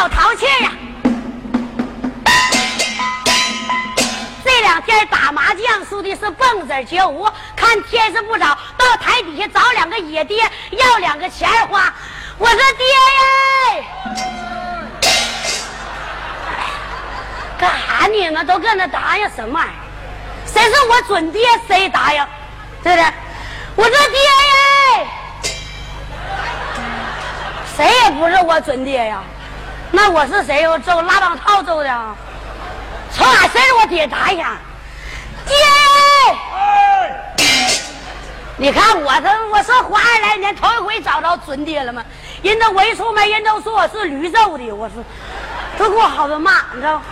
要淘气呀、这两天打麻将输的是蹦子绝无，看天色不早，到台底下找两个野爹要两个钱花。我说爹呀，干哈你们都搁那答应什么玩意儿？谁是我准爹，谁答应，对不对？我说爹呀，谁也不是我准爹呀。那我是谁？我揍拉帮套揍的。从哪谁是我爹？答一下，爹！你看我这，我是活二来年头一回找着准爹了吗？人都我一出门，人都说我是驴揍的，我是都给我好多骂，你知道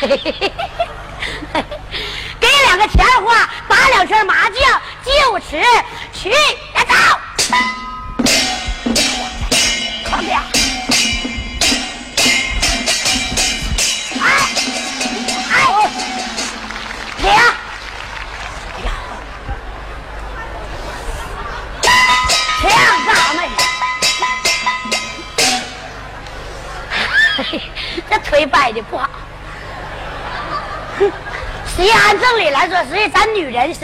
不？给两个钱花，打两圈麻将，这腿摆的不好。实际按正理来说，实际咱女人是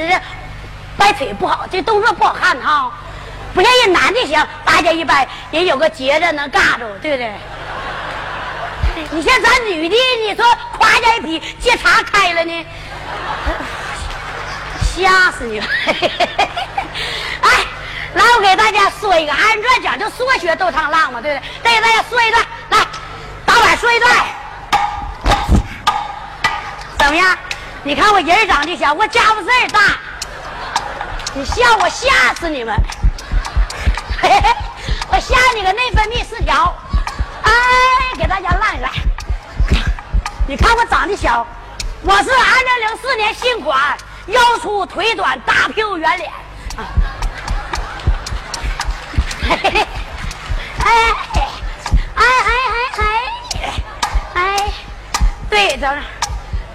掰腿不好，这动作不好看哈。不像人男的行，大家一掰，人有个节子能尬住，对不对？你像咱女的，你说夸家一劈，接茬开了呢。吓死你了！哎，来，我给大家说一个二人转，讲究说学逗唱浪嘛，对不对？再给大家说一段，来，说一段，怎么样？你看我人长得小，我家伙事儿大，你笑我吓死你们！嘿嘿，我吓你个内分泌失调！哎，给大家浪一浪，你看我长得小。我是二零零四年新款，腰粗腿短，大屁股圆脸。哎哎哎对，整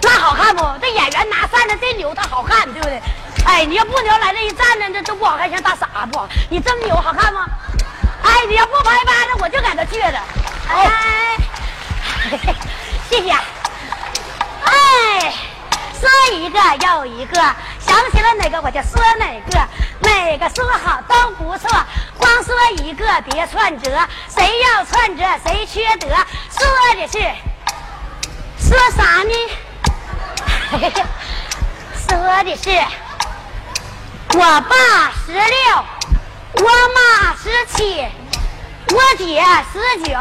那好看不？这演员拿扇子这扭，他好看，对不对？哎，你要不扭来这一站着，这都不好看，像大傻不？你这么扭好看吗？哎，你要不拍巴掌，我就在那撅着。哎，谢谢。哎，说一个又一个，想起了哪个我就说哪个，哪个说好都不错，光说一个别串折，谁要串折谁缺德。说的是说啥呢？说的是我爸十六，我妈十七，我姐十九，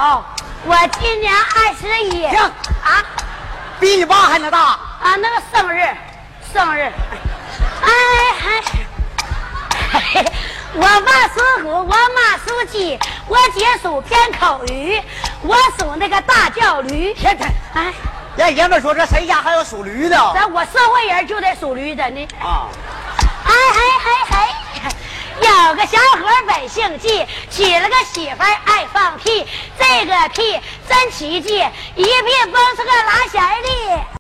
我今年二十一。行啊！比你爸还能大啊！那个生日，生日，哎哎，我爸属虎，我妈属鸡，我姐属偏口鱼，我属那个大叫驴。天天，哎，人爷们说这谁家还有属驴的？咱我社会人就得属驴的呢。啊，哎哎哎哎，有个小伙本姓纪，娶了个媳妇爱放屁，这个屁真奇迹，一屁崩出个拉弦的。